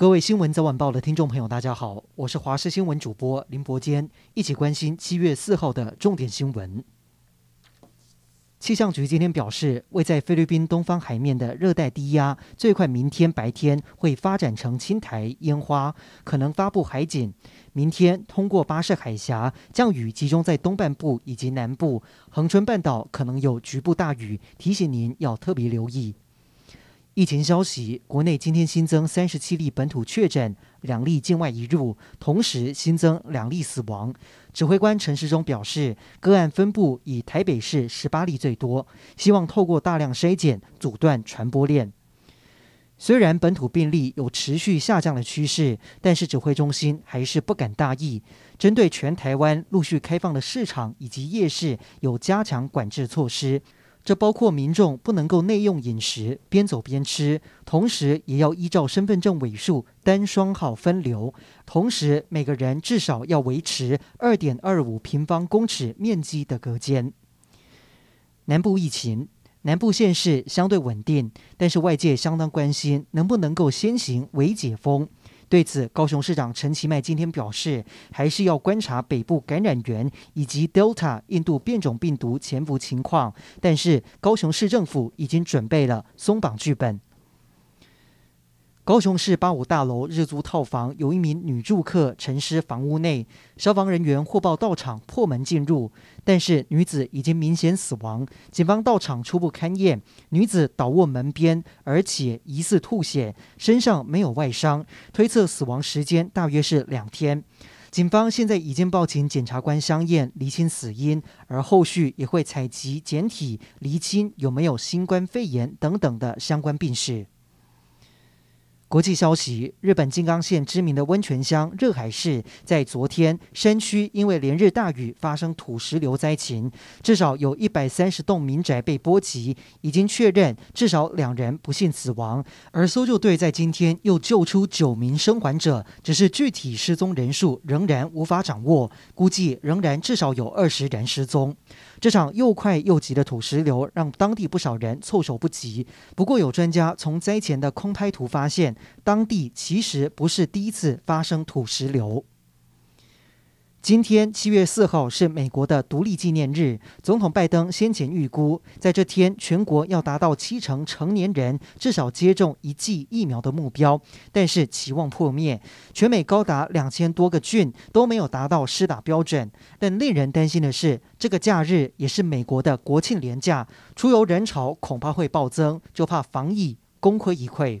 各位新闻早晚报的听众朋友，大家好，我是华视新闻主播林伯坚，一起关心七月四号的重点新闻。气象局今天表示，位在菲律宾东方海面的热带低压，最快明天白天会发展成轻台烟花，可能发布海警。明天通过巴士海峡，降雨集中在东半部以及南部，恒春半岛可能有局部大雨，提醒您要特别留意。疫情消息，国内今天新增三十七例本土确诊，两例境外移入，同时新增两例死亡。指挥官陈时中表示，个案分布以台北市十八例最多，希望透过大量筛检阻断传播链。虽然本土病例有持续下降的趋势，但是指挥中心还是不敢大意，针对全台湾陆续开放的市场以及夜市，有加强管制措施。这包括民众不能够内用饮食，边走边吃，同时也要依照身份证尾数单双号分流，同时每个人至少要维持二点二五平方公尺面积的隔间。南部疫情，南部县市相对稳定，但是外界相当关心能不能够先行为解封。对此，高雄市长陈其迈今天表示，还是要观察北部感染源以及 Delta 印度变种病毒潜伏情况，但是高雄市政府已经准备了松绑剧本。高雄市八五大楼日租套房有一名女住客沉尸房屋内，消防人员获报到场破门进入，但是女子已经明显死亡。警方到场初步勘验，女子倒卧门边，而且疑似吐血，身上没有外伤，推测死亡时间大约是两天。警方现在已经报请检察官相验，厘清死因，而后续也会采集检体，厘清有没有新冠肺炎等等的相关病史。国际消息：日本静冈县知名的温泉乡热海市，在昨天山区因为连日大雨发生土石流灾情，至少有一百三十栋民宅被波及，已经确认至少两人不幸死亡。而搜救队在今天又救出九名生还者，只是具体失踪人数仍然无法掌握，估计仍然至少有二十人失踪。这场又快又急的土石流让当地不少人措手不及。不过，有专家从灾前的空拍图发现，当地其实不是第一次发生土石流。今天七月四号是美国的独立纪念日。总统拜登先前预估，在这天全国要达到七成成年人至少接种一剂疫苗的目标，但是期望破灭。全美高达两千多个郡都没有达到施打标准。但令人担心的是，这个假日也是美国的国庆连假，出游人潮恐怕会暴增，就怕防疫功亏一篑。